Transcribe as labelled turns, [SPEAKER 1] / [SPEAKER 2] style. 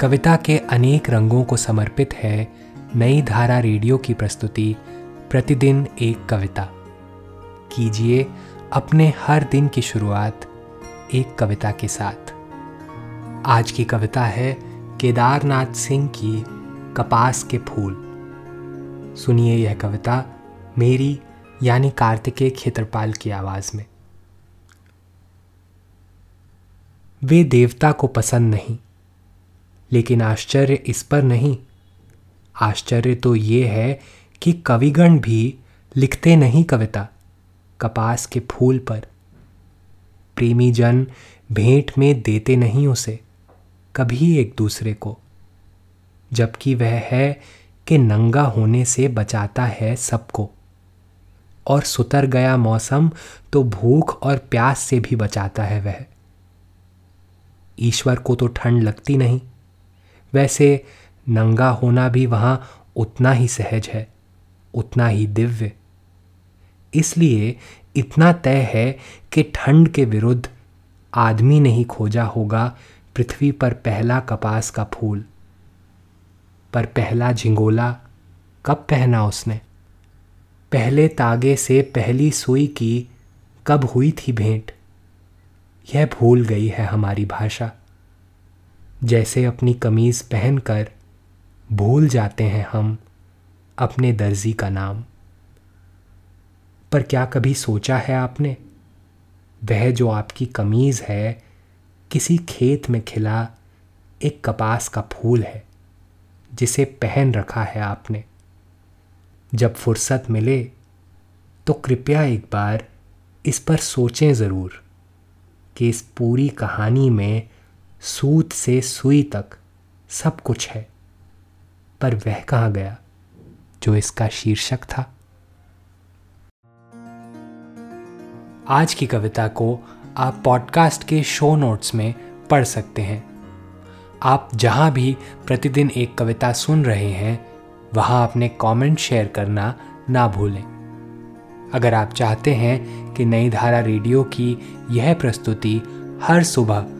[SPEAKER 1] कविता के अनेक रंगों को समर्पित है नई धारा रेडियो की प्रस्तुति, प्रतिदिन एक कविता। कीजिए अपने हर दिन की शुरुआत एक कविता के साथ। आज की कविता है केदारनाथ सिंह की कपास के फूल। सुनिए यह कविता मेरी, यानी कार्तिकेय खेत्रपाल की आवाज़ में। वे देवता को पसंद नहीं लेकिन आश्चर्य इस पर नहीं। आश्चर्य तो ये है कि कविगण भी लिखते नहीं कविता, कपास के फूल पर। प्रेमी जन भेंट में देते नहीं उसे, कभी एक दूसरे को। जबकि वह है कि नंगा होने से बचाता है सबको। और सुतर गया मौसम तो भूख और प्यास से भी बचाता है वह। ईश्वर को तो ठंड लगती नहीं। वैसे नंगा होना भी वहाँ उतना ही सहज है, उतना ही दिव्य। इसलिए इतना तय है कि ठंड के विरुद्ध आदमी नहीं खोजा होगा पृथ्वी पर पहला कपास का फूल, पर पहला झिंगोला कब पहना उसने? पहले तागे से पहली सुई की कब हुई थी भेंट? यह भूल गई है हमारी भाषा। जैसे अपनी कमीज पहनकर भूल जाते हैं हम अपने दर्जी का नाम। पर क्या कभी सोचा है आपने? वह जो आपकी कमीज है, किसी खेत में खिला एक कपास का फूल है, जिसे पहन रखा है आपने। जब फुर्सत मिले तो कृपया एक बार इस पर सोचें ज़रूर कि इस पूरी कहानी में सूत से सुई तक सब कुछ है। पर वह कहाँ गया, जो इसका शीर्षक था? आज की कविता को आप पॉडकास्ट के शो नोट्स में पढ़ सकते हैं। आप जहाँ भी प्रतिदिन एक कविता सुन रहे हैं, वहाँ अपने कमेंट शेयर करना ना भूलें। अगर आप चाहते हैं कि नई धारा रेडियो की यह प्रस्तुति हर सुबह